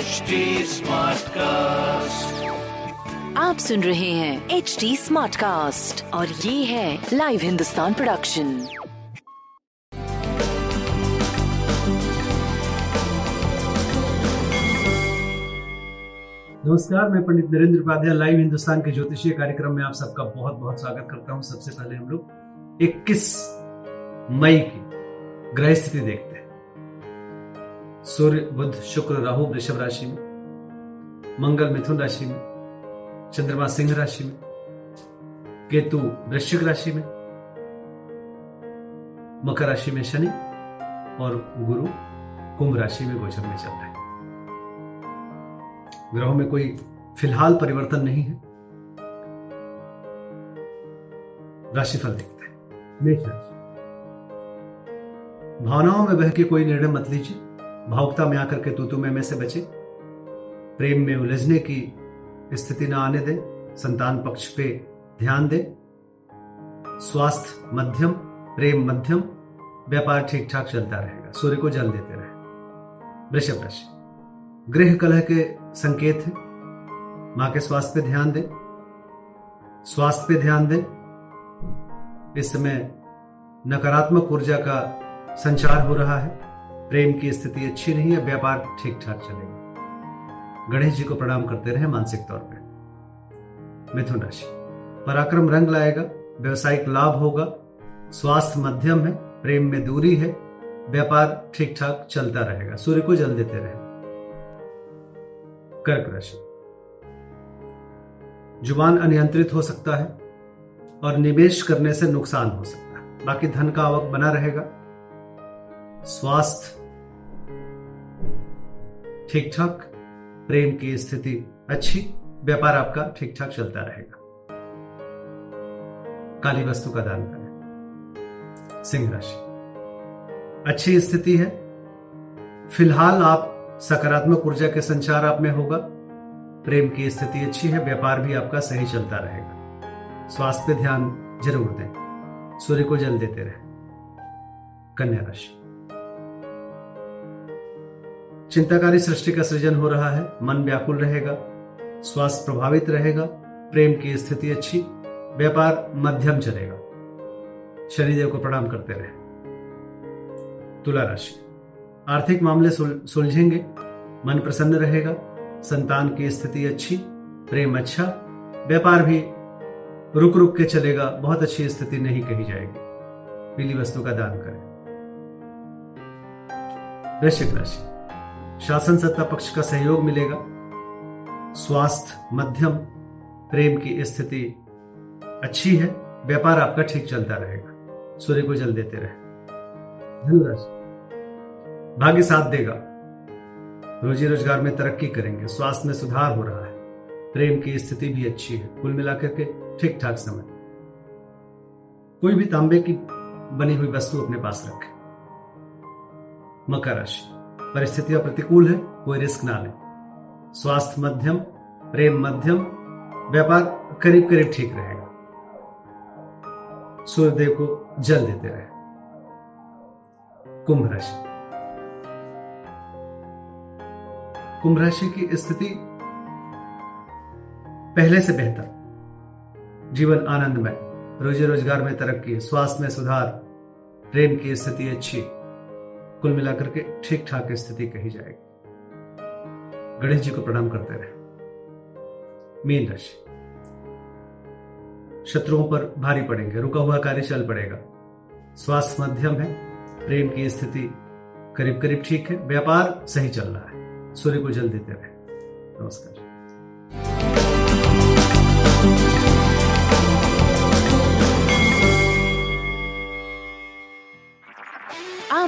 HD Smartcast. आप सुन रहे हैं एच डी स्मार्ट कास्ट और ये है लाइव हिंदुस्तान प्रोडक्शन नमस्कार मैं पंडित नरेंद्र उपाध्याय लाइव हिंदुस्तान के ज्योतिषीय कार्यक्रम में आप सबका बहुत बहुत स्वागत करता हूँ। सबसे पहले हम लोग 21 मई की ग्रह स्थिति देखते हैं सूर्य बुध शुक्र राहु वृषभ राशि में मंगल मिथुन राशि में चंद्रमा सिंह राशि में केतु वृश्चिक राशि में मकर राशि में शनि और गुरु कुंभ राशि में गोचर में चल रहे हैं। ग्रहों में कोई फ़िलहाल परिवर्तन नहीं है। राशिफल देखते हैं। मेष राशि। भावनाओं में बह के कोई निर्णय मत लीजिए। भावुकता में आकर के तूतु में से बचे। प्रेम में उलझने की स्थिति ना आने दे। संतान पक्ष पे ध्यान दे। स्वास्थ्य मध्यम, प्रेम मध्यम, व्यापार ठीक ठाक चलता रहेगा। सूर्य को जल देते रहे। वृषभ राशि। गृह कलह के संकेत है। माँ के स्वास्थ्य पे ध्यान दें। स्वास्थ्य पे ध्यान दें। इस समय नकारात्मक ऊर्जा का संचार हो रहा है। प्रेम की स्थिति अच्छी नहीं है, व्यापार ठीक ठाक चलेगा। गणेश जी को प्रणाम करते रहे मानसिक तौर पर मिथुन राशि, पराक्रम रंग लाएगा, व्यवसायिक लाभ होगा, स्वास्थ्य मध्यम है, प्रेम में दूरी है, व्यापार ठीक ठाक चलता रहेगा, सूर्य को जल देते रहे। कर्क राशि, ज़ुबान अनियंत्रित हो सकता है और निवेश करने से नुकसान हो सकता है। बाकी धन का आवक बना रहेगा। स्वास्थ्य ठीक ठाक प्रेम की स्थिति अच्छी? व्यापार आपका ठीक ठाक चलता रहेगा। काली वस्तु का दान करें। सिंह राशि। अच्छी स्थिति है। फ़िलहाल आप सकारात्मक ऊर्जा के संचार आप में होगा। प्रेम की स्थिति अच्छी है। व्यापार भी आपका सही चलता रहेगा। स्वास्थ्य पे ध्यान ज़रूर दें। सूर्य को जल देते रहे। कन्या राशि। चिंताकारी सृष्टि का सृजन हो रहा है। मन व्याकुल रहेगा स्वास्थ्य प्रभावित रहेगा, प्रेम की स्थिति अच्छी, व्यापार मध्यम चलेगा। शनिदेव को प्रणाम करते रहे। तुला राशि। आर्थिक मामले सुलझेंगे, मन प्रसन्न रहेगा, संतान की स्थिति अच्छी, प्रेम अच्छा व्यापार भी रुक रुक के चलेगा, बहुत अच्छी स्थिति नहीं कही जाएगी। पीली वस्तु का दान करें। वृश्चिक राशि। शासन सत्ता पक्ष का सहयोग मिलेगा। स्वास्थ्य, मध्यम, प्रेम की स्थिति अच्छी है, व्यापार आपका ठीक चलता रहेगा। सूर्य को जल देते रहे। भाग्य साथ देगा। रोजी रोज़गार में तरक्की करेंगे। स्वास्थ्य में सुधार हो रहा है। प्रेम की स्थिति भी अच्छी है। कुल मिलाकर के ठीक ठाक समय। कोई भी तांबे की बनी हुई वस्तु अपने पास रखें। मकर राशि। परिस्थितियाँ प्रतिकूल है, कोई रिस्क ना ले। स्वास्थ्य मध्यम, प्रेम मध्यम, व्यापार करीब करीब ठीक रहेगा। सूर्यदेव को जल देते रहे। कुंभ राशि। कुंभ राशि की स्थिति पहले से बेहतर। जीवन आनंदमय रोजी रोज़गार में तरक्की, स्वास्थ्य में सुधार, प्रेम की स्थिति अच्छी। कुल मिलाकर के ठीक ठाक स्थिति कही जाएगी। गणेश जी को प्रणाम करते रहे। मीन राशि। शत्रुओं पर भारी पड़ेंगे, रुका हुआ कार्य चल पड़ेगा। स्वास्थ्य मध्यम है, प्रेम की स्थिति करीब करीब ठीक है, व्यापार सही चल रहा है। सूर्य को जल देते रहे। नमस्कार।